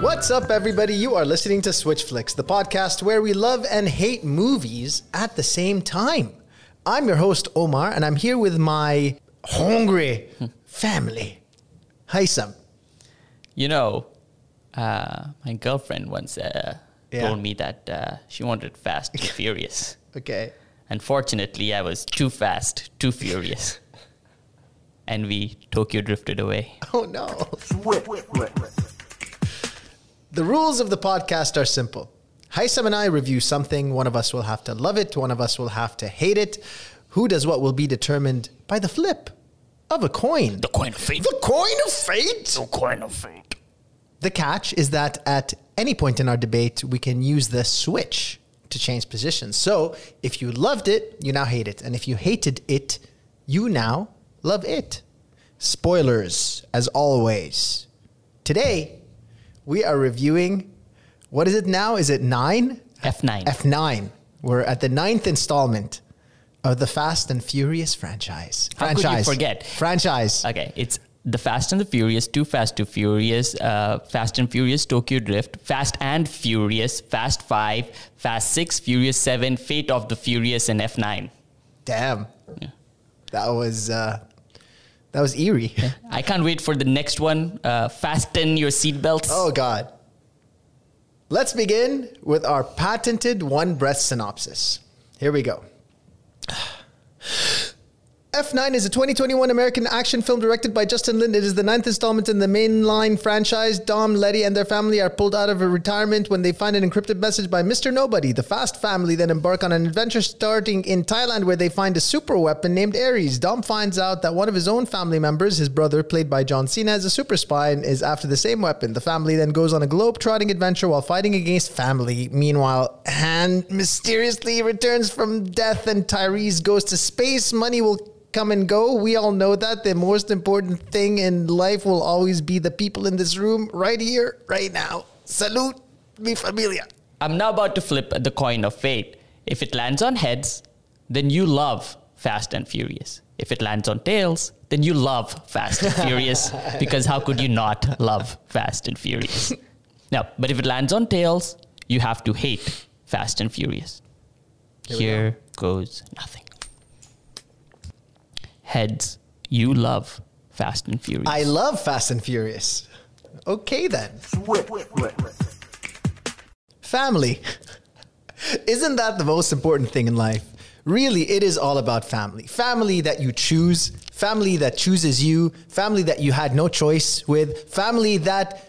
What's up, everybody? You are listening to Switch Flicks, the podcast where we love and hate movies at the same time. I'm your host, Omar, and I'm here with my hungry family. Hi, Sam. You know, uh, my girlfriend once uh, Yeah. told me that uh, she wanted Fast and Furious. Okay. Unfortunately, I was too fast, too furious. And we Tokyo drifted away. Oh, no. The rules of the podcast are simple. Haisam and I review something. One of us will have to love it, one of us will have to hate it. Who does what will be determined by the flip of a coin. The coin of fate. The coin of fate? The coin of fate. The catch is that at any point in our debate, we can use the switch to change positions. So if you loved it, you now hate it. And if you hated it, you now love it. Spoilers, as always. Today, we are reviewing what is it now? Is it nine? F9. F9. We're at the ninth installment of the Fast and Furious franchise. How could you franchise. forget? Franchise. Okay, it's the Fast and the Furious, Too Fast, Too Furious, uh, Fast and Furious, Tokyo Drift, Fast and Furious, Fast 5, Fast 6, Furious 7, Fate of the Furious, and F9. Damn. That was uh, that was eerie. I can't wait for the next one. Uh, fasten your seatbelts. oh god. Let's begin with our patented one breath synopsis. Here we go. F9 is a 2021 American action film directed by Justin Lin. It is the ninth installment in the mainline franchise. Dom, Letty, and their family are pulled out of a retirement when they find an encrypted message by Mr. Nobody. The Fast family then embark on an adventure starting in Thailand where they find a super weapon named Ares. Dom finds out that one of his own family members, his brother, played by John Cena, is a super spy and is after the same weapon. The family then goes on a globe-trotting adventure while fighting against family. Meanwhile, Han mysteriously returns from death and Tyrese goes to space. Money will come and go. We all know that. The most important thing in life will always be the people in this room right here, right now. Salute, mi familia. I'm now about to flip the coin of fate. If it lands on heads, then you love Fast and Furious. If it lands on tails, then you love Fast and Furious because how could you not love Fast and Furious? No, but if it lands on tails, you have to hate Fast and Furious. Here Here goes nothing. Heads, you love Fast and Furious. I love Fast and Furious. Okay then. Family. Isn't that the most important thing in life? Really, it is all about family. Family that you choose, family that chooses you, family that you had no choice with, family that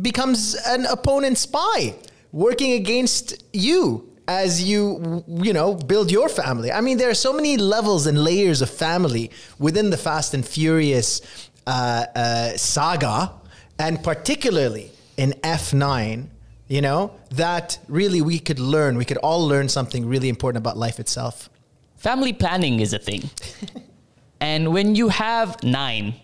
becomes an opponent spy working against you as you you know build your family. I mean there are so many levels and layers of family within the fast and furious uh, uh, saga and particularly in f9 you know that really we could learn. We could all learn something really important about life itself. Family planning is a thing. and when you have nine,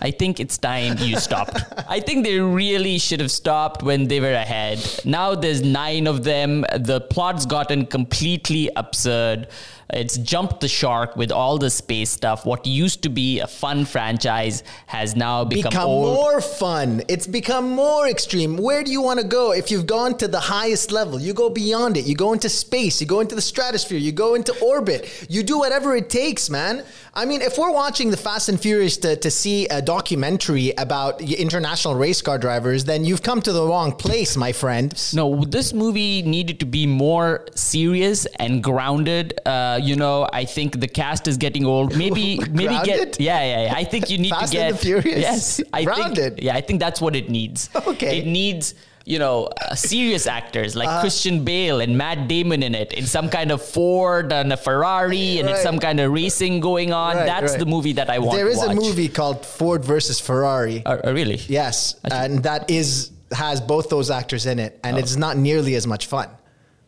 I think it's time you stopped. I think they really should have stopped when they were ahead. Now there's nine of them. The plot's gotten completely absurd. It's jumped the shark with all the space stuff. What used to be a fun franchise has now become, become more fun. It's become more extreme. Where do you want to go? If you've gone to the highest level, you go beyond it. You go into space, you go into the stratosphere, you go into orbit. You do whatever it takes, man. I mean, if we're watching the Fast and Furious to, to see a documentary about international race car drivers, then you've come to the wrong place, my friend. No, this movie needed to be more serious and grounded. Uh, you know, I think the cast is getting old. Maybe, maybe get yeah, yeah, yeah. I think you need Fast to and get the Furious? Yes, I Grounded? think yeah, I think that's what it needs. Okay. it needs. You know, uh, serious actors like Uh-huh. Christian Bale and Matt Damon in it, in some kind of Ford and a Ferrari, and it's some kind of racing going on. Right, That's right. the movie that I want. There is a movie called Ford versus Ferrari. Uh, uh, really? Yes, and that is has both those actors in it, and it's not nearly as much fun.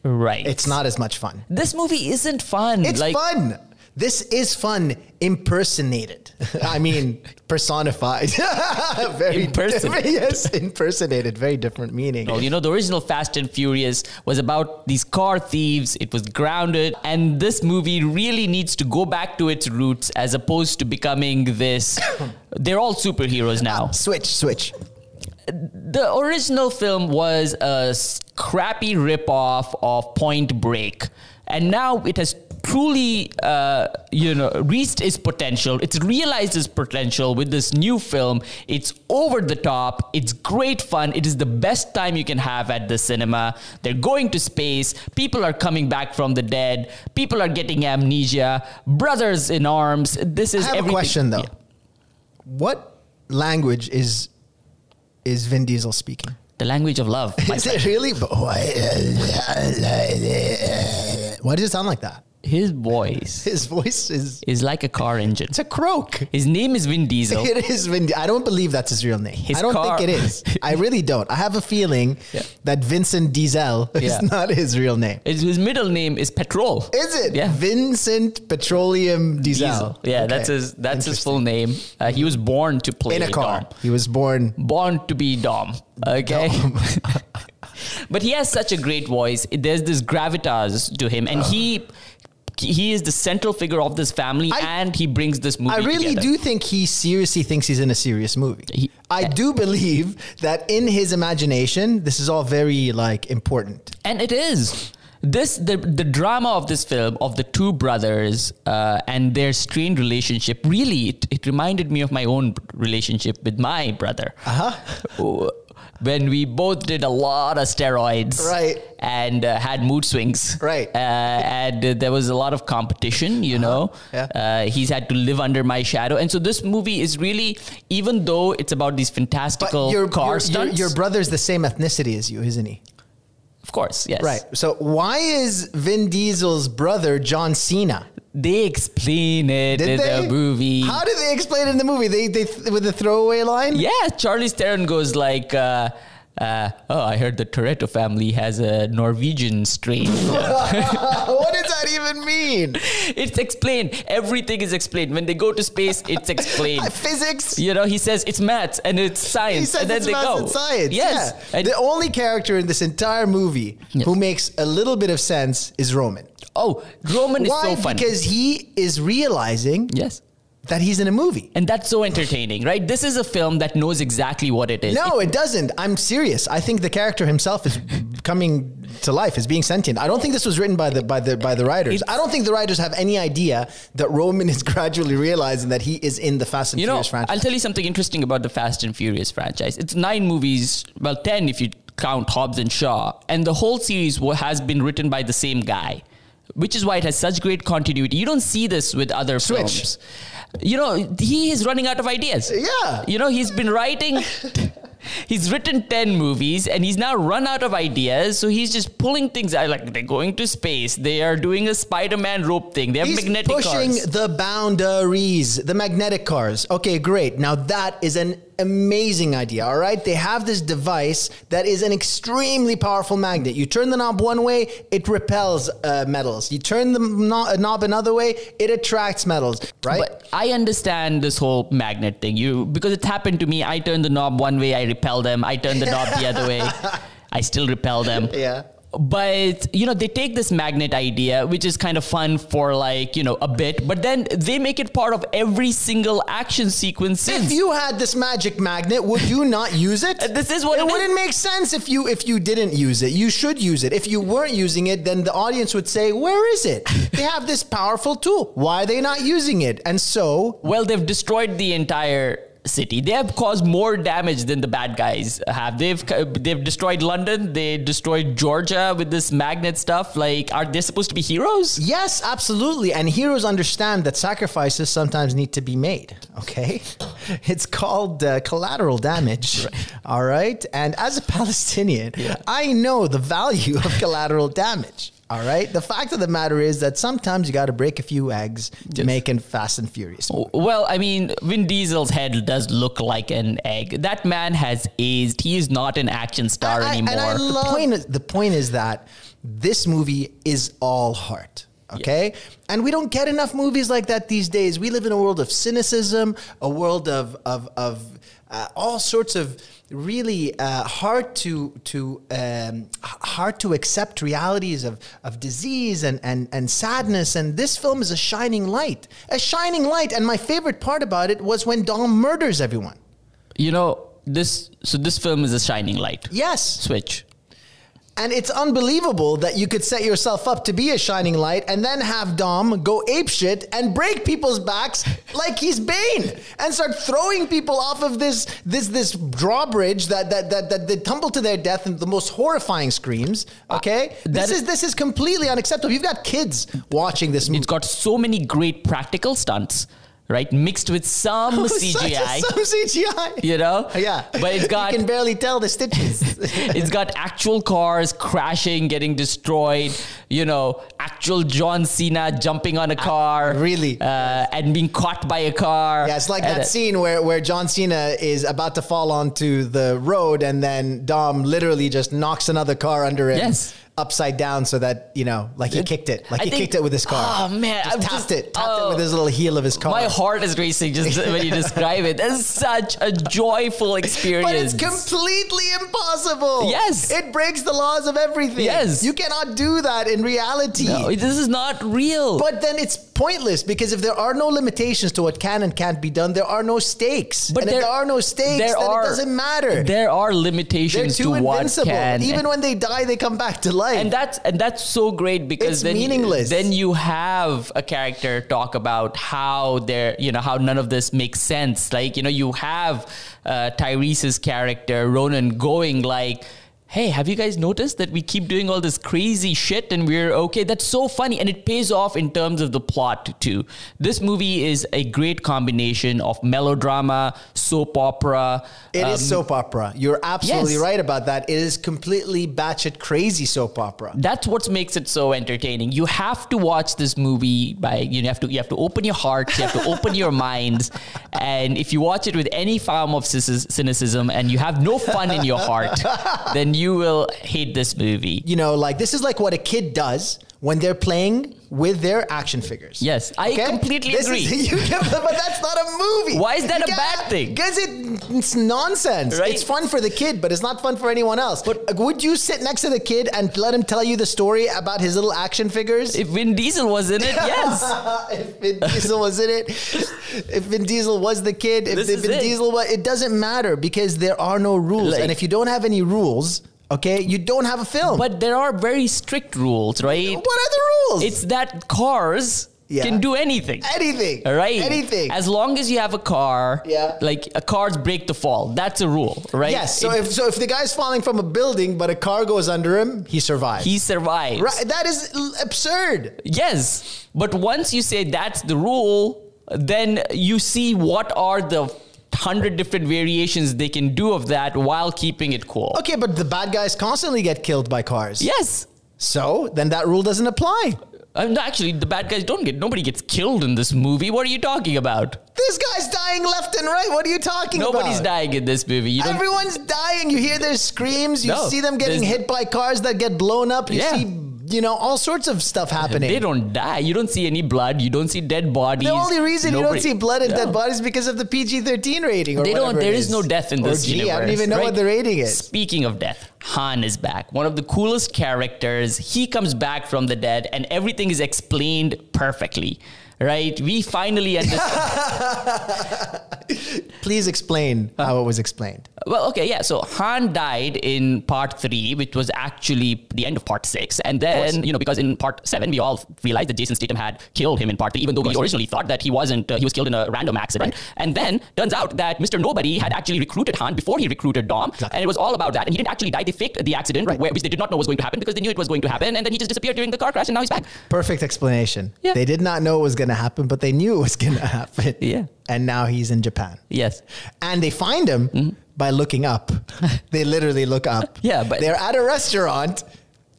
Right. It's not as much fun. This movie isn't fun. It's like, fun. This is fun impersonated. I mean, personified. very Impersonate. yes, impersonated. Very different meaning. Well, you know, the original Fast and Furious was about these car thieves. It was grounded. And this movie really needs to go back to its roots as opposed to becoming this. they're all superheroes now. Uh, switch, switch. The original film was a crappy ripoff of Point Break. And now it has truly, uh, you know, reached its potential. It's realized its potential with this new film. It's over the top. It's great fun. It is the best time you can have at the cinema. They're going to space. People are coming back from the dead. People are getting amnesia. Brothers in arms. This is I have a question though. Yeah. What language is is Vin Diesel speaking? The language of love. Is it really? Why- Why does it sound like that? His voice His voice is is like a car engine. it's a croak. His name is Vin Diesel. It is Vin. I don't believe that's his real name. His I don't car- think it is. I really don't. I have a feeling Yeah. that Vincent Diesel is Yeah. not his real name. His, his middle name is Petrol. Is it? Yeah. Vincent Petroleum Diesel. Diesel. Yeah, Okay. that's his. That's his full name. Uh, he was born to play In a car. Dom. He was born. Born to be Dom. Okay. but he has such a great voice. There's this gravitas to him, and he he is the central figure of this family, I- and he brings this movie. I really together. do think he seriously thinks he's in a serious movie. He- I do believe that in his imagination, this is all very like important. and it is this the the drama of this film of the two brothers uh, and their strained relationship really it, it reminded me of my own relationship with my brother uh-huh. When we both did a lot of steroids Right. and uh, had mood swings Right. uh, and uh, there was a lot of competition you know Yeah. uh, he's had to live under my shadow and so this movie is really even though it's about these fantastical your, car your, your, stunts your brother's the same ethnicity as you, isn't he? of course yes Right. So why is Vin Diesel's brother John Cena? They explain it Did in they? the movie. How did they explain it in the movie? They, they with the throwaway line. yeah, Charlize Theron goes like, uh, uh, "Oh, I heard the Toretto family has a Norwegian strain." what does that even mean? it's explained. Everything is explained. When they go to space, it's explained. Physics. you know, he says it's maths and it's science, He says and then it's they maths go. and science. Yes, Yeah. and- the only character in this entire movie Yes. who makes a little bit of sense is Roman. oh, Roman is Why? so funny. Because he is realizing yes. That he's in a movie. And that's so entertaining, right? This is a film that knows exactly what it is. No, it doesn't. I'm serious. I think the character himself is coming to life, is being sentient. I don't think this was written by the by the by the writers. I don't think the writers have any idea that Roman is gradually realizing that he is in the Fast and you know, Furious franchise. I'll tell you something interesting about the Fast and Furious franchise. It's nine movies, well, ten if you count Hobbs and Shaw, and the whole series has been written by the same guy, which is why it has such great continuity. You don't see this with other Switch. films. You know, he is running out of ideas. Yeah. You know, he's been writing. He's written 10 movies and he's now run out of ideas. So he's just pulling things out. Like they're going to space. They are doing a Spider Man rope thing. They have He's magnetic pushing cars. the boundaries, the magnetic cars. Okay, great. Now that is an amazing idea. All right, they have this device that is an extremely powerful magnet. You turn the knob one way, it repels uh, metals. You turn the no- knob another way, it attracts metals. Right? But I understand this whole magnet thing. You because it happened to me. I turn the knob one way, I repel them. I turn the knob the other way, I still repel them. yeah. But you know, they take this magnet idea, which is kind of fun for like you know a bit, but then they make it part of every single action sequence. If you had this magic magnet, would you not use it? This is what it it is. wouldn't make sense if you if you didn't use it. You should use it. If you weren't using it, then the audience would say, "Where is it? They have this powerful tool. Why are they not using it?" And so, Well, they've destroyed the entire city. They have caused more damage than the bad guys have. They've they've destroyed London. They destroyed Georgia with this magnet stuff. Like, are they supposed to be heroes? yes, absolutely. And heroes understand that sacrifices sometimes need to be made. Okay, it's called uh, collateral damage. All right, and as a Palestinian, I know the value of collateral damage. All right. The fact of the matter is that sometimes you got to break a few eggs to Yes. make it Fast and Furious. Well, I mean, Vin Diesel's head does look like an egg. That man has aged. He is not an action star I- I- anymore. And I love the point. Is, the point is that this movie is all heart. Okay, and we don't get enough movies like that these days. We live in a world of cynicism, a world of of of uh, all sorts of really uh, hard to to um, hard to accept realities of of disease and and and sadness. And this film is a shining light, a shining light. And my favorite part about it was when Dom murders everyone. You know this. So this film is a shining light. Yes, Switch. And it's unbelievable that you could set yourself up to be a shining light and then have Dom go apeshit and break people's backs like he's Bane and start throwing people off of this this this drawbridge that that that, that they tumble to their death in the most horrifying screams. Ah, okay, that this is- is this is completely unacceptable. You've got kids watching this movie. It's got so many great practical stunts, right? Mixed with some CGI. Some CGI. You know, Yeah, but it's got you can barely tell the stitches. it's got actual cars crashing, getting destroyed. You know, actual John Cena jumping on a car, really? uh, and being caught by a car. Yeah, it's like And, that uh, scene where, where John Cena is about to fall onto the road and then Dom literally just knocks another car under him Yes. Upside down so that, you know, like he kicked it. Like I he think- kicked it with his car. Oh, man, Just I'm tapped just- it. Tapped oh. it with his oh. little heel of his car. My heart is racing just when you describe it. That's such a joyful experience. but it's completely impossible. Yes. It breaks the laws of everything. Yes. You cannot do that in reality. No, this is not real. But then it's pointless because if there are no limitations to what can and can't be done, there are no stakes. But and if there are no stakes, there then are- it doesn't matter. There are They're limitations too to what invincible. can. Even when they die, they come back to life. and that's and that's so great because It's then meaningless. then you have a character talk about how they're you know how none of this makes sense. Like you know you have uh, Tyrese's character Roman going like. Hey, have you guys noticed that we keep doing all this crazy shit and we're okay? That's so funny. And it pays off in terms of the plot, too. This movie is a great combination of melodrama, soap opera. It is um, soap opera. You're absolutely yes. right about that. It is completely batshit crazy soap opera. that's what makes it so entertaining. You have to watch this movie by you have to you have to open your hearts, you have to open your minds, and if you watch it with any form of cynicism and you have no fun in your heart, then you will hate this movie. You know, like this is like what a kid does when they're playing with their action figures. Yes, I completely This agree. Is, you, but that's not a movie. Why is that a bad thing? Because it, it's nonsense. Right. It's fun for the kid, but it's not fun for anyone else. But would you sit next to the kid and let him tell you the story about his little action figures? If Vin Diesel was in it, yes. if Vin Diesel was in it, if Vin Diesel was the kid, if This Vin it. Diesel was, it doesn't matter because there are no rules. Like- and if you don't have any rules, okay, you don't have a film. But there are very strict rules, right? what are the rules? It's that cars Yeah. can do anything. anything. All right. Anything. As long as you have a car, Yeah. like a cars break the fall. That's a rule, right? Yes. So It- if so, if the guy's falling from a building, but a car goes under him, he survives. he survives. right. That is absurd. Yes. But once you say that's the rule, then you see what are the hundred different variations they can do of that while keeping it cool. Okay, but the bad guys constantly get killed by cars. Yes. So then that rule doesn't apply. Uh, no, actually, the bad guys don't get. Nobody gets killed in this movie. What are you talking about? This guy's dying left and right. What are you talking Nobody's about? Nobody's dying in this movie. You. Everyone's dying. You hear their screams. You No, see them getting hit by cars that get blown up. You Yeah. see, you know, all sorts of stuff happening. They don't die. You don't see any blood. You don't see dead bodies. the only reason you don't see blood and No. dead bodies is because of the PG-13 rating. Or They don't. There it is no death in Or this G, universe. I don't even know right? what the rating is. Speaking of death, Han is back. One of the coolest characters. He comes back from the dead, and everything is explained perfectly. Right? We finally understand. Please explain how it was explained. Well, okay, yeah. So Han died in part three, which was actually the end of part six, and then you know because in part seven we all realized that Jason Statham had killed him in part three, even though we originally thought that he wasn't. Uh, he was killed in a random accident, and then turns out that Mr. Nobody had actually recruited Han before he recruited Dom, and it was all about that. And he didn't actually die; they faked the accident, right. where, which they did not know was going to happen because they knew it was going to happen, and then he just disappeared during the car crash, and now he's back. Perfect explanation. Yeah. They did not know it was going to happen, but they knew it was going to happen. Yeah. And now he's in Japan. Yes. And they find him by looking up. they literally look up. Yeah, but- they're at a restaurant.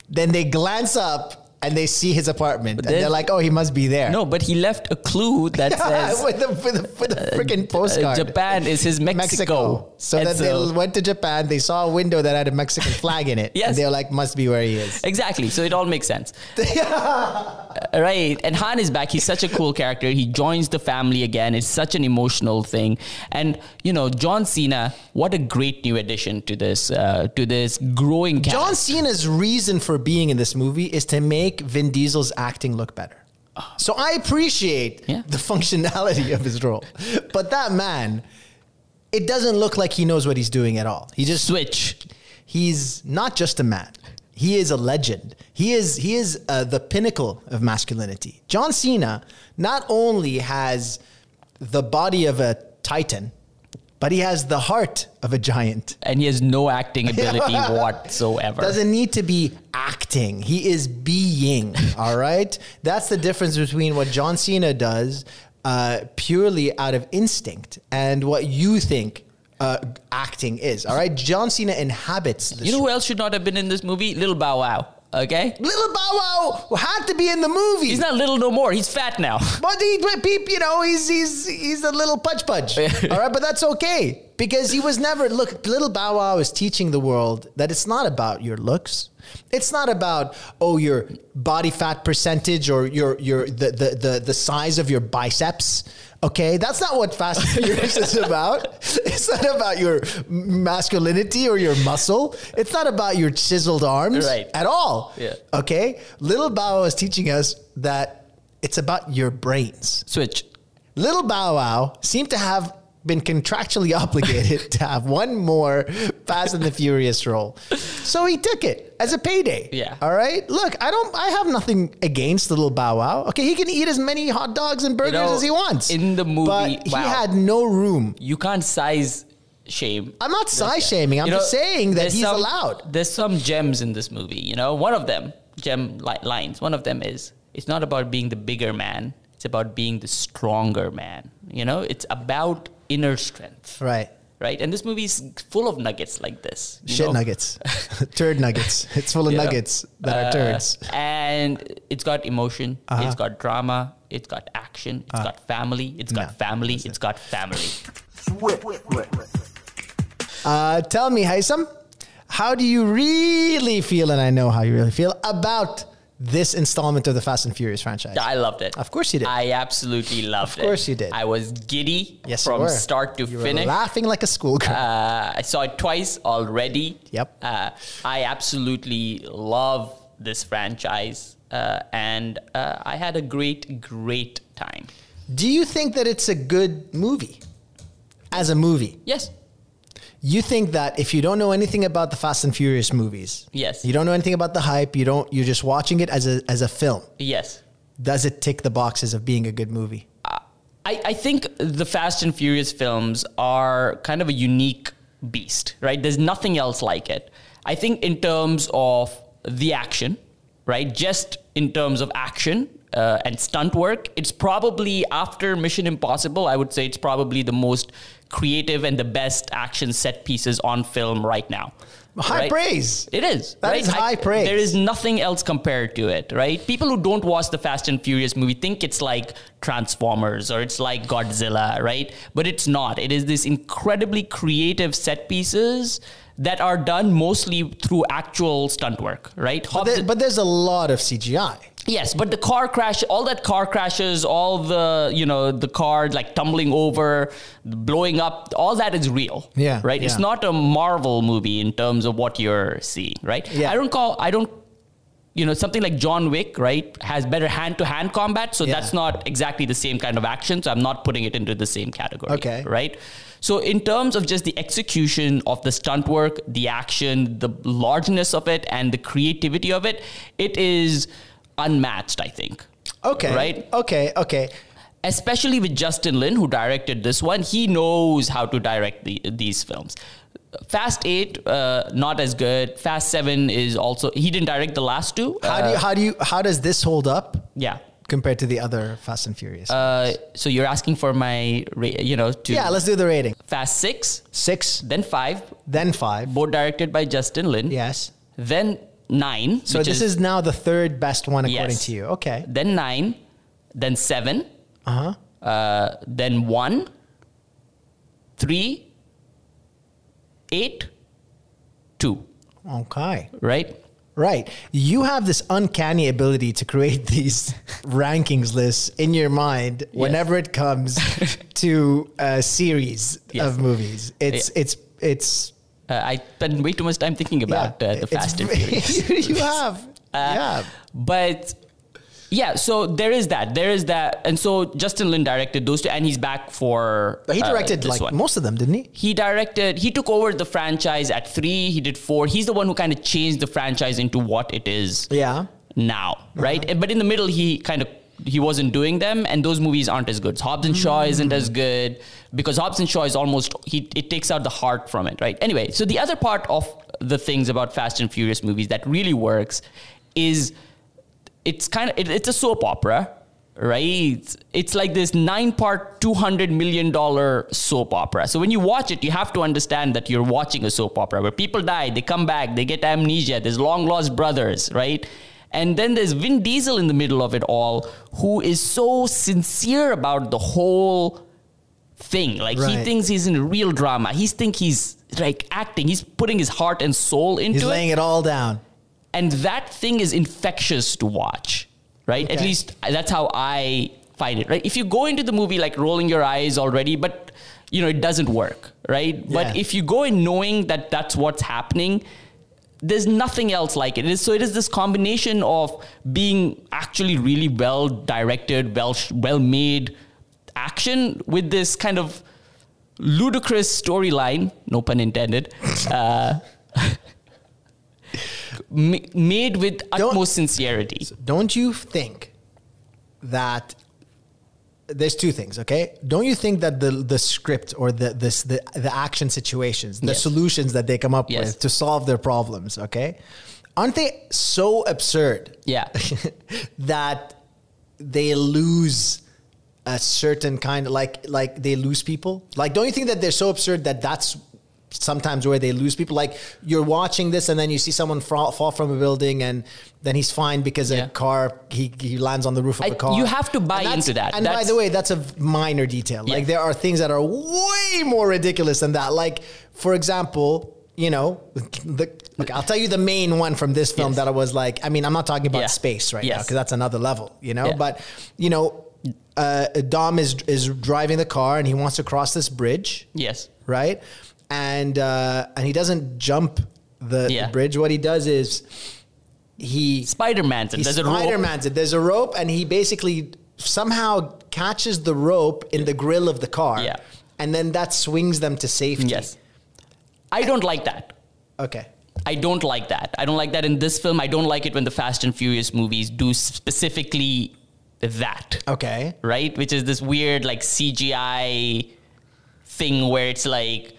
Then they glance up and they see his apartment, and they're like, "Oh, he must be there." No, but he left a clue that says with the with the, with the freaking postcard. uh, Japan is his Mexico. So And then they went to Japan. They saw a window that had a Mexican flag in it. Yes. And they're like, "Must be where he is." Exactly. So it all makes sense. right. And Han is back. He's such a cool character. He joins the family again. It's such an emotional thing. And you know, John Cena, what a great new addition to this uh, to this growing cast. John Cena's reason for being in this movie is to make Vin Diesel's acting look better. So I appreciate Yeah. the functionality of his role. But that man, it doesn't look like he knows what he's doing at all. He just switch. he's not just a man. He is a legend. He is he is uh, the pinnacle of masculinity. John Cena not only has the body of a titan, but he has the heart of a giant. And he has no acting ability whatsoever. Doesn't need to be acting. He is being. all right. That's the difference between what John Cena does uh, purely out of instinct and what you think uh, acting is. All right. John Cena inhabits. The you know who else should not have been in this movie? Little Bow Wow. Okay? Little Bow Wow had to be in the movie. He's not little no more. He's fat now. But he, but peep, you know, he's he's he's a little pudge pudge. All right, but that's okay because he was never look. Little Bow Wow is teaching the world that it's not about your looks. It's not about oh your body fat percentage or your your the the the, the size of your biceps. Okay, that's not what Fast and Furious is about. It's not about your masculinity or your muscle. It's not about your chiseled arms Right. at all. Yeah. Okay, Little Bow Wow is teaching us that it's about your brains. Switch. Little Bow Wow seemed to have been contractually obligated to have one more Fast and the Furious role. So he took it as a payday. Yeah. All right. Look, I don't I have nothing against Little Bow Wow. Okay, he can eat as many hot dogs and burgers know, as he wants. in the movie- But he had no room. You can't size shame. I'm not size shaming. I'm You know, just saying that he's some- allowed. There's some gems in this movie. You know, one of them, gem li- lines. One of them is, "It's not about being the bigger man. It's about being the stronger man." You know, it's about inner strength, Right. right? And this movie is full of nuggets like this. Shit know? nuggets. Turd nuggets. It's full of nuggets that are Uh, turds. and it's got emotion. Uh-huh. It's got drama. It's got action. It's got family. It's got family. It's got family. Uh, tell me, Haysam, how do you really feel, and I know how you really feel, about this installment of the Fast and Furious franchise? I loved it. Of course you did. I absolutely loved it. Of course you did. I was giddy yes, from start to you were finish. laughing like a schoolgirl. Uh, I saw it twice already. Yep. Uh, I absolutely love this franchise, uh, and uh, I had a great, great time. do you think that it's a good movie? As a movie, Yes. You think that if you don't know anything about the Fast and Furious movies, Yes. you don't know anything about the hype, you don't, you're just watching it as a as a film. Yes. Does it tick the boxes of being a good movie? I, I think the Fast and Furious films are kind of a unique beast, right? There's nothing else like it. I think in terms of the action, right? Just in terms of action uh, and stunt work, it's probably after Mission Impossible, I would say it's probably the most creative and the best action set pieces on film right now. High right? praise. It is. That right? is high praise. There is nothing else compared to it, right? People who don't watch the Fast and Furious movie think it's like Transformers or it's like Godzilla, right? But it's not. It is this incredibly creative set pieces that are done mostly through actual stunt work, right? But, there- but there's a lot of CGI. Yes, but the car crash, all that car crashes, all the, you know, the car like tumbling over, blowing up, all that is real. Yeah, Right? It's not a Marvel movie in terms of what you're seeing, right? Yeah. I don't call, I don't, you know, something like John Wick, right, has better hand to hand combat. So Yeah. that's not exactly the same kind of action. So I'm not putting it into the same category. Okay. Right? So in terms of just the execution of the stunt work, the action, the largeness of it, and the creativity of it, it is unmatched, I think. Okay. Right? Okay. Okay. Especially with Justin Lin, who directed this one, he knows how to direct the, these films. Fast Eight, uh, not as good. Fast Seven is also he didn't direct the last two. How do you, how do you how does this hold up yeah. Compared to the other Fast and Furious? Uh, so you're asking for my, ra- you know, to yeah, let's do the rating. Fast Six, Six, then Five, then five. both directed by Justin Lin. Yes. Then Nine. So which this is, now the third best one according Yes. to you. Okay. then Nine, then Seven, Uh huh. uh, then One, Three, Eight, Two. Okay. Right. Right. You have this uncanny ability to create these rankings lists in your mind whenever it comes to a series Yes. of movies. It's it's it's Uh, I spend way too much time thinking about uh, the Fast and Furious. you have. Uh, yeah. But yeah, so there is that. There is that. And so Justin Lin directed those two, and he's back for. But he uh, directed this like one. most of them, didn't he? He directed, he took over the franchise at three, he did four. He's the one who kind of changed the franchise into what it is Yeah. now, right? And- But in the middle, he kind of he wasn't doing them, and those movies aren't as good. Hobbs and Shaw isn't as good because Hobbs and Shaw is almost he it takes out the heart from it, right? Anyway, so the other part of the things about Fast and Furious movies that really works is it's kind of it, it's a soap opera right? It's like this nine part 200 million dollar soap opera. So when you watch it you have to understand that you're watching a soap opera. Where people die they come back they get amnesia there's long lost brothers right? And then there's Vin Diesel in the middle of it all who is so sincere about the whole thing. Like he thinks he's in a real drama. He's thinks he's like acting. He's putting his heart and soul into it. He's it. laying it all down. And that thing is infectious to watch right? At least that's how i find it right? If you go into the movie like rolling your eyes already but you know it doesn't work right? But if you go in knowing that that's what's happening there's nothing else like it. it is, so it is this combination of being actually really well directed well well made action with this kind of ludicrous storyline no pun intended uh, ma- made with utmost sincerity. Don't you think that there's two things, okay? Don't you think that the the script or the this the the action situations, the Yes. solutions that they come up Yes. with to solve their problems, okay? Aren't they so absurd Yeah. that they lose a certain kind of like like they lose people? Like don't you think that they're so absurd that that's sometimes where they lose people like you're watching this and then you see someone fall, fall from a building and then he's fine because Yeah. a car he, he lands on the roof of I- a car you have to buy into that. and by the way that's a minor detail Yeah. like there are things that are way more ridiculous than that like for example you know the look i'll tell you the main one from this film Yes. that i was like i mean i'm not talking about Yeah. space right now because that's another level you know but you know uh, dom is is driving the car and he wants to cross this bridge yes. right and uh, and he doesn't jump the, Yeah. the bridge what he does is he Spider Man's he There's a rope. Spider-Man's it. There's a rope, and he basically somehow catches the rope in the grill of the car. Yeah. And then that swings them to safety. Yes. I don't like that. Okay. I don't like that. I don't like that in this film. I don't like it when the Fast and Furious movies do specifically that. Okay. right? Which is this weird like CGI thing where it's like,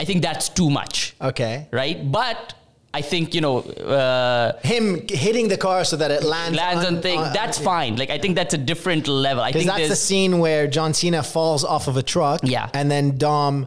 I think that's too much, Okay. right? But I think you know, uh, Him hitting the car so that it lands lands on thing. that's fine. Like I think that's a different level. I Because think that's the scene where John Cena falls off of a truck. Yeah. And then Dom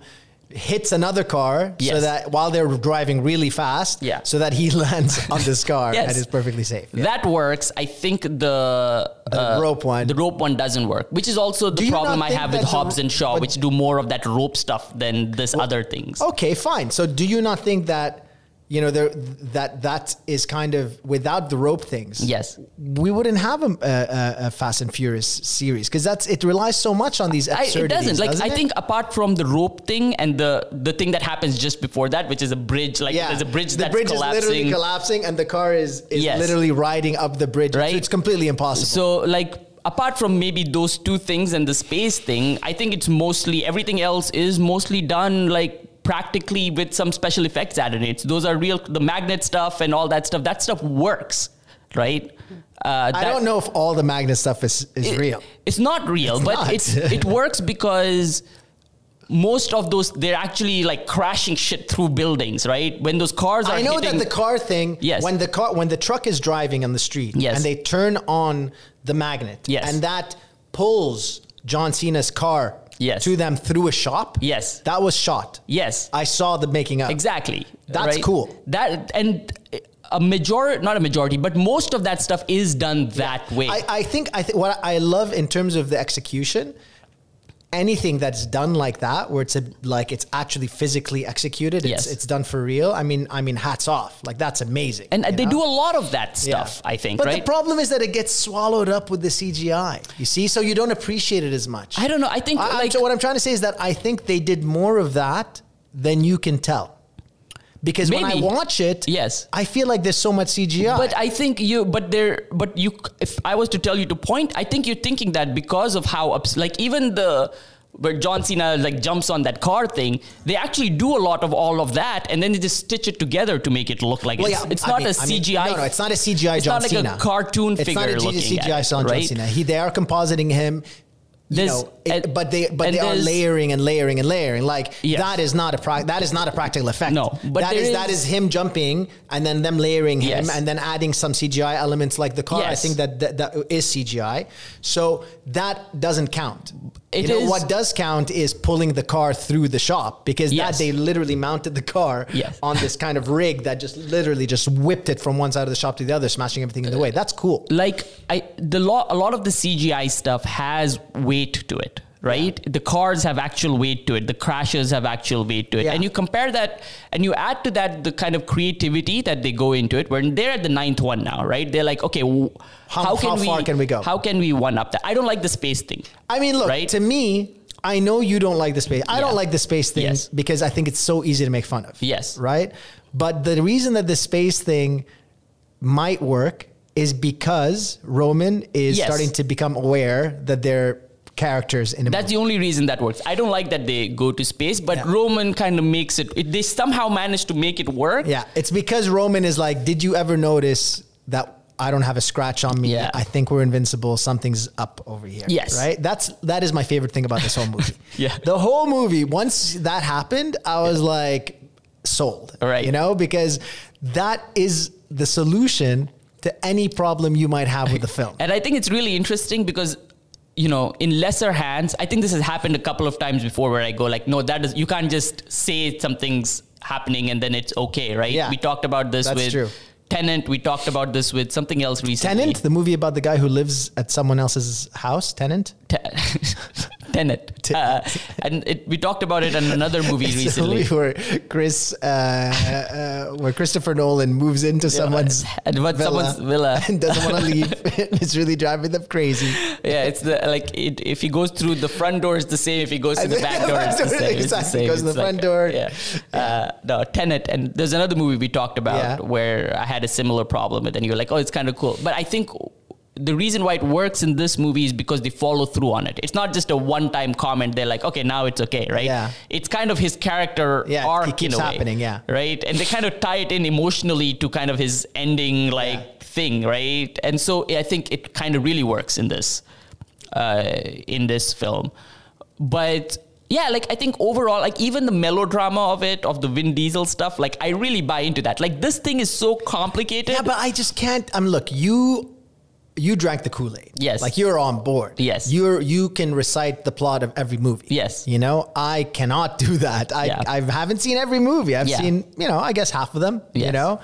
hits another car so that while they're driving really fast. Yeah. So that he lands on this car Yes. and is perfectly safe. Yeah. that works. I think the The uh, rope one. the rope one doesn't work, which is also the problem I have with Hobbs and Shaw, which do more of that rope stuff than this oh, other things. Okay, fine. So do you not think that you know there that that is kind of without the rope things? Yes. we wouldn't have a, a, a Fast and Furious series because that's it relies so much on these I, it doesn't. Like I it? think apart from the rope thing and the the thing that happens just before that, which is a bridge. Like yeah, there's a bridge the that's bridge collapsing. is literally collapsing and the car is is Yes. literally riding up the bridge. Right. So it's completely impossible. So like apart from maybe those two things and the space thing, I think it's mostly everything else is mostly done like practically with some special effects added. It's those are real. The magnet stuff and all that stuff. That stuff works, right? Uh, I don't know if all the magnet stuff is, is it- real. It's not real, It's but not. it's it works because most of those they're actually like crashing shit through buildings, right? When those cars are I know hitting, that the car thing. Yes. When the car when the truck is driving on the street Yes. and they turn on the magnet. Yes. And that pulls John Cena's car Yes. to them through a shop. Yes. That was shot. yes, I saw the making up. exactly. That's right? cool. That and a majority, not a majority, but most of that stuff is done that way. I, I think I think what I love in terms of the execution anything that's done like that, where it's a, like it's actually physically executed, it's, Yes. it's done for real. I mean, I mean, hats off. Like that's amazing. And uh, they know? do a lot of that Yeah. stuff, I think, But right? the problem is that it gets swallowed up with the CGI. You see, so you don't appreciate it as much. I don't know. I think I- like so what I'm trying to say is that I think they did more of that than you can tell. Because when I watch it, Yes. I feel like there's so much CGI. But I think you, but there, but you, if I was to tell you to point, I think you're thinking that because of how, ups, like even the, where John Cena like jumps on that car thing, they actually do a lot of all of that, and then they just stitch it together to make it look like Well, it's, yeah, it's I not mean- a I mean, CGI. no, no, it's not a CGI It's John not like Cena. a cartoon it's figure It's not a looking CGI at John right? Cena. He, they are compositing him. You know, it- but they but they are layering and layering and layering. Like Yes. that is not a pra- that is not a practical effect. No, but that there is, that is- is him jumping and then them layering him Yes. and then adding some CGI elements like the car. I think that, that that is CGI. So that doesn't count. It you know is- what does count is pulling the car through the shop because Yes. that they literally mounted the car Yes. on this kind of rig that just literally just whipped it from one side of the shop to the other, smashing everything in the way. That's cool. like I the lot a lot of the CGI stuff has weight to it, right? The cars have actual weight to it. The crashes have actual weight to it. Yeah. And you compare that and you add to that the kind of creativity that they go into it. Where they're at the ninth one now, right? They're like, okay, w- How- how, can how we far can we go? How can we one up that? I don't like the space thing. I mean, look, Right? to me, I know you don't like the space. I Yeah. don't like the space thing Yes. because I think it's so easy to make fun of. Yes. Right? But the reason that the space thing might work is because Roman is Yes. starting to become aware that they're characters in a That's movie. the only reason that works. I don't like that they go to space, but Yeah. Roman kind of makes it, it. They somehow manage to make it work. Yeah, it's because Roman is like, did you ever notice that I don't have a scratch on me? Yeah. I think we're invincible. Something's up over here. Yes. Right? That's that is my favorite thing about this whole movie. Yeah. The whole movie, once that happened, I was like sold. Right. You know, because that is the solution to any problem you might have with the film. And I think it's really interesting because, you know, in lesser hands, I think this has happened a couple of times before where I go like, no, that is, you can't just say something's happening and then it's okay, right? Yeah. We talked about this That's with true. Tenant. We talked about this with something else recently. Tenant, the movie about the guy who lives at someone else's house, Tenant. Te- Tenet. Uh, and it, we talked about it in another movie It's recently. where Chris, uh, uh, where Christopher Nolan moves into someone's and what villa someone's villa. and doesn't want to leave. it's really driving them crazy. Yeah, it's the like it, if he goes through the front door, it's the same. If he goes through the back door, it's the same. It's Exactly, same. goes to the It's front door. Yeah. Uh, no, Tenet, and there's another movie we talked about Yeah. where I had a similar problem and you're like, oh, it's kind of cool. But I think the reason why it works in this movie is because they follow through on it. It's not just a one-time comment. They're like, okay, now it's okay, right? Yeah. It's kind of his character Yeah, it arc keeps in a way, happening, yeah. right? And they kind of tie it in emotionally to kind of his ending, like Yeah. thing, right? And so I think it kind of really works in this uh, in this film. But yeah, like I think overall, like even the melodrama of it, of the Vin Diesel stuff, like I really buy into that. Like this thing is so complicated. Yeah, but I just can't. I'm look you. You drank the Kool Aid. Yes. like you're on board. Yes. you're you can recite the plot of every movie. Yes. you know I cannot do that. I Yeah. I haven't seen every movie. I've Yeah. seen you know I guess half of them. You know,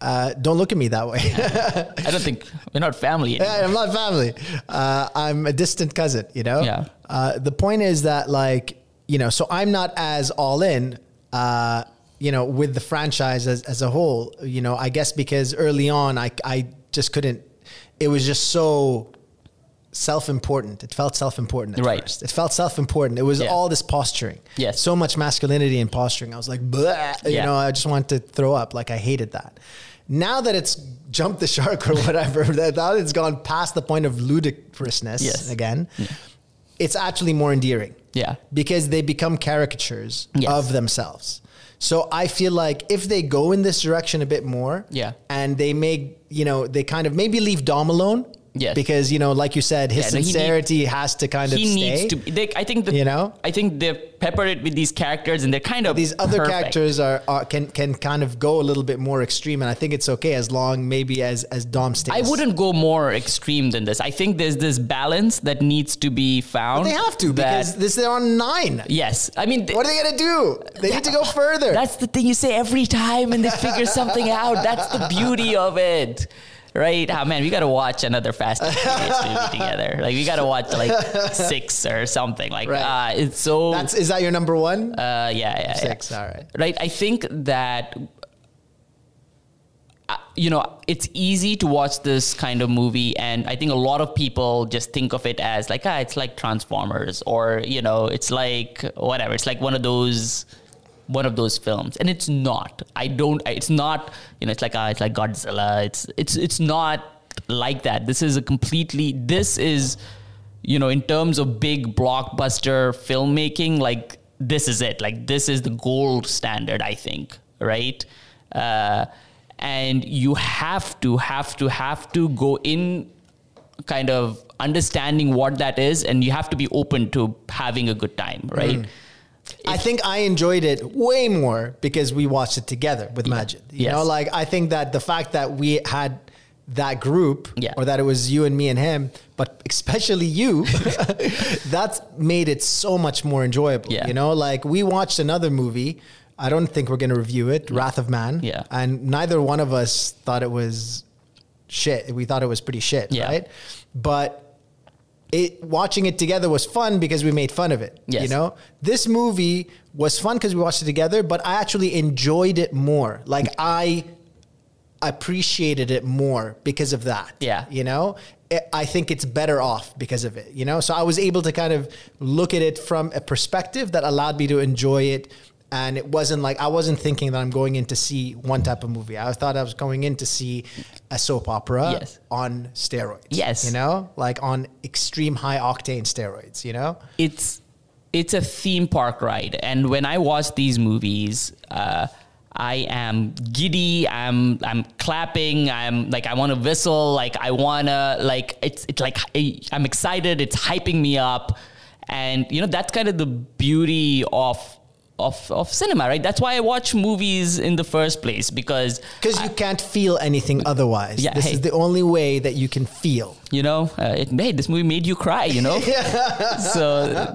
uh, don't look at me that way. I don't think we're not family. Anymore. Yeah, I'm not family. Uh, I'm a distant cousin, you know? Yeah. Uh, the point is that, like, you know, so I'm not as all in, uh, you know, with the franchise as, as a whole, you know, I guess because early on I, I just couldn't, it was just so self important. It felt self important at Right. first. It felt self important. It was Yeah. all this posturing. Yes. So much masculinity and posturing. I was like, Bleh, you Yeah. know, I just wanted to throw up. Like, I hated that. Now that it's jumped the shark or whatever, that now it's gone past the point of ludicrousness Yes. again, it's actually more endearing Yeah. because they become caricatures Yes. of themselves. So I feel like if they go in this direction a bit more, Yeah. and they make you know they kind of maybe leave Dom alone, Yes. because you know like you said, his Yeah, no, he need- sincerity has to kind of he stay. needs to. They, I think the, You know? I think they pepper it with these characters, and they're kind of These other perfect. characters are, are can can kind of go a little bit more extreme, and I think it's okay as long maybe as as Dom stays. I wouldn't go more extreme than this. I think there's this balance that needs to be found. They have to that- because this they're on nine. yes, I mean What are they gonna do? They need to go further. That's the thing you say every time, and they figure something out. That's the beauty of it, right? Ah, man, we got to watch another Fast and Furious movie together. Like, we got to watch like six or something. Like, Right. ah, it's so. That's is that your number one? uh, yeah, yeah, Six. yeah. All right. Right. I think that. uh, You know, it's easy to watch this kind of movie, and I think a lot of people just think of it as like, ah, it's like Transformers, or you know, it's like whatever. It's like one of those, one of those films, and it's not. I don't. It's not. You know, it's like ah, it's like Godzilla. It's it's it's not like that. This is a completely. This is, you know, in terms of big blockbuster filmmaking, like this is it. Like this is the gold standard. I think. Right. Uh, and you have to have to have to go in kind of understanding what that is and you have to be open to having a good time right I think I enjoyed it way more because we watched it together with Majid. You Yes. know, like I think that the fact that we had that group Yeah. or that it was you and me and him, but especially you, that's made it so much more enjoyable. Yeah. You know, like we watched another movie. I don't think we're going to review it, Wrath of Man. Yeah. And neither one of us thought it was shit. We thought it was pretty shit, Yeah. right? But it watching it together was fun because we made fun of it. Yes. You know, this movie was fun because we watched it together, but I actually enjoyed it more. Like I appreciated it more because of that. Yeah. You know, It- I think it's better off because of it. You know, so I was able to kind of look at it from a perspective that allowed me to enjoy it. And it wasn't like I wasn't thinking that I'm going in to see one type of movie. I thought I was going in to see a soap opera Yes. on steroids. Yes. You know, like on extreme high octane steroids, you know? it's it's a theme park ride and when i watch these movies uh, i am giddy i'm i'm clapping i'm like i want to whistle like i want to like it's it's like i'm excited it's hyping me up and you know that's kind of the beauty of of, of cinema right that's why i watch movies in the first place because Because you can't feel anything otherwise. Yeah, this hey. is the only way that you can feel. You know uh, it made this movie made you cry you know so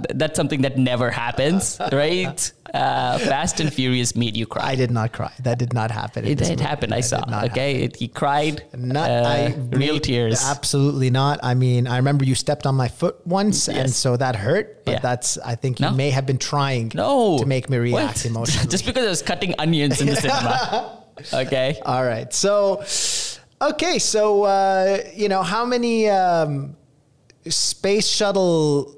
th- that's something that never happens right uh, fast and furious made you cry I did not cry. That did not happen. it, it happened i That saw not okay it, he cried Not, uh, I real tears Absolutely not. I mean, I remember you stepped on my foot once, and so that hurt. But Yeah. that's. I think you No. may have been trying no to make me react What? emotionally. just because i was cutting onions in the cinema okay All right. So, okay. So, uh, you know, how many um, space shuttle,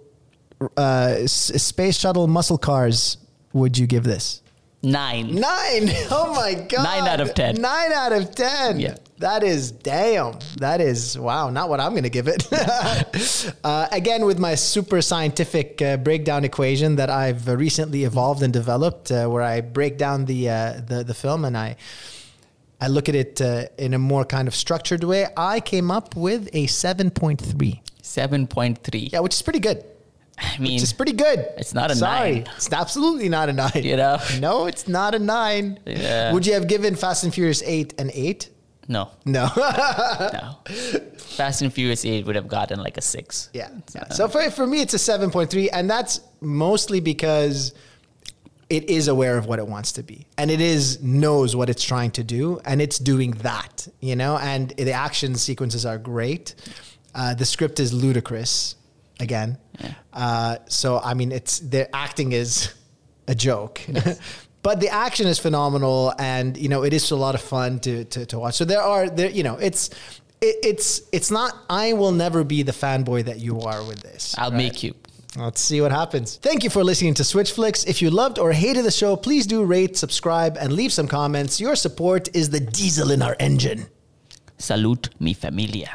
uh, s- space shuttle muscle cars would you give this? nine Nine. Oh my god. Nine out of 10. Nine out of ten. Yeah. That is damn. That is wow. Not what I'm going to give it. uh, again, with my super scientific uh, breakdown equation that I've recently evolved and developed, uh, where I break down the uh, the the film and I. I look at it uh, in a more kind of structured way. I came up with a 7.3. 7.3 Yeah, which is pretty good. i mean is pretty good. It's not a Sorry, nine. It's absolutely not a nine. You know? No, it's not a nine. Yeah. Would you have given Fast and Furious 8 an 8? no No. no fast and furious 8 would have gotten like a 6 yeah. yeah. So for, for me, it's a 7.3. And that's mostly because it is aware of what it wants to be. And it is knows what it's trying to do. And it's doing that, you know? And the action sequences are great. Uh, the script is ludicrous again. Uh, so, I mean, it's the acting is a joke. But the action is phenomenal, and you know it is a lot of fun to to, to watch. So there are there, you know, it's it, it's it's not. I will never be the fanboy that you are with this. i'll right? make you Let's see what happens. Thank you for listening to Switch Flicks. If you loved or hated the show, please do rate, subscribe, and leave some comments. Your support is the diesel in our engine. salute mi familia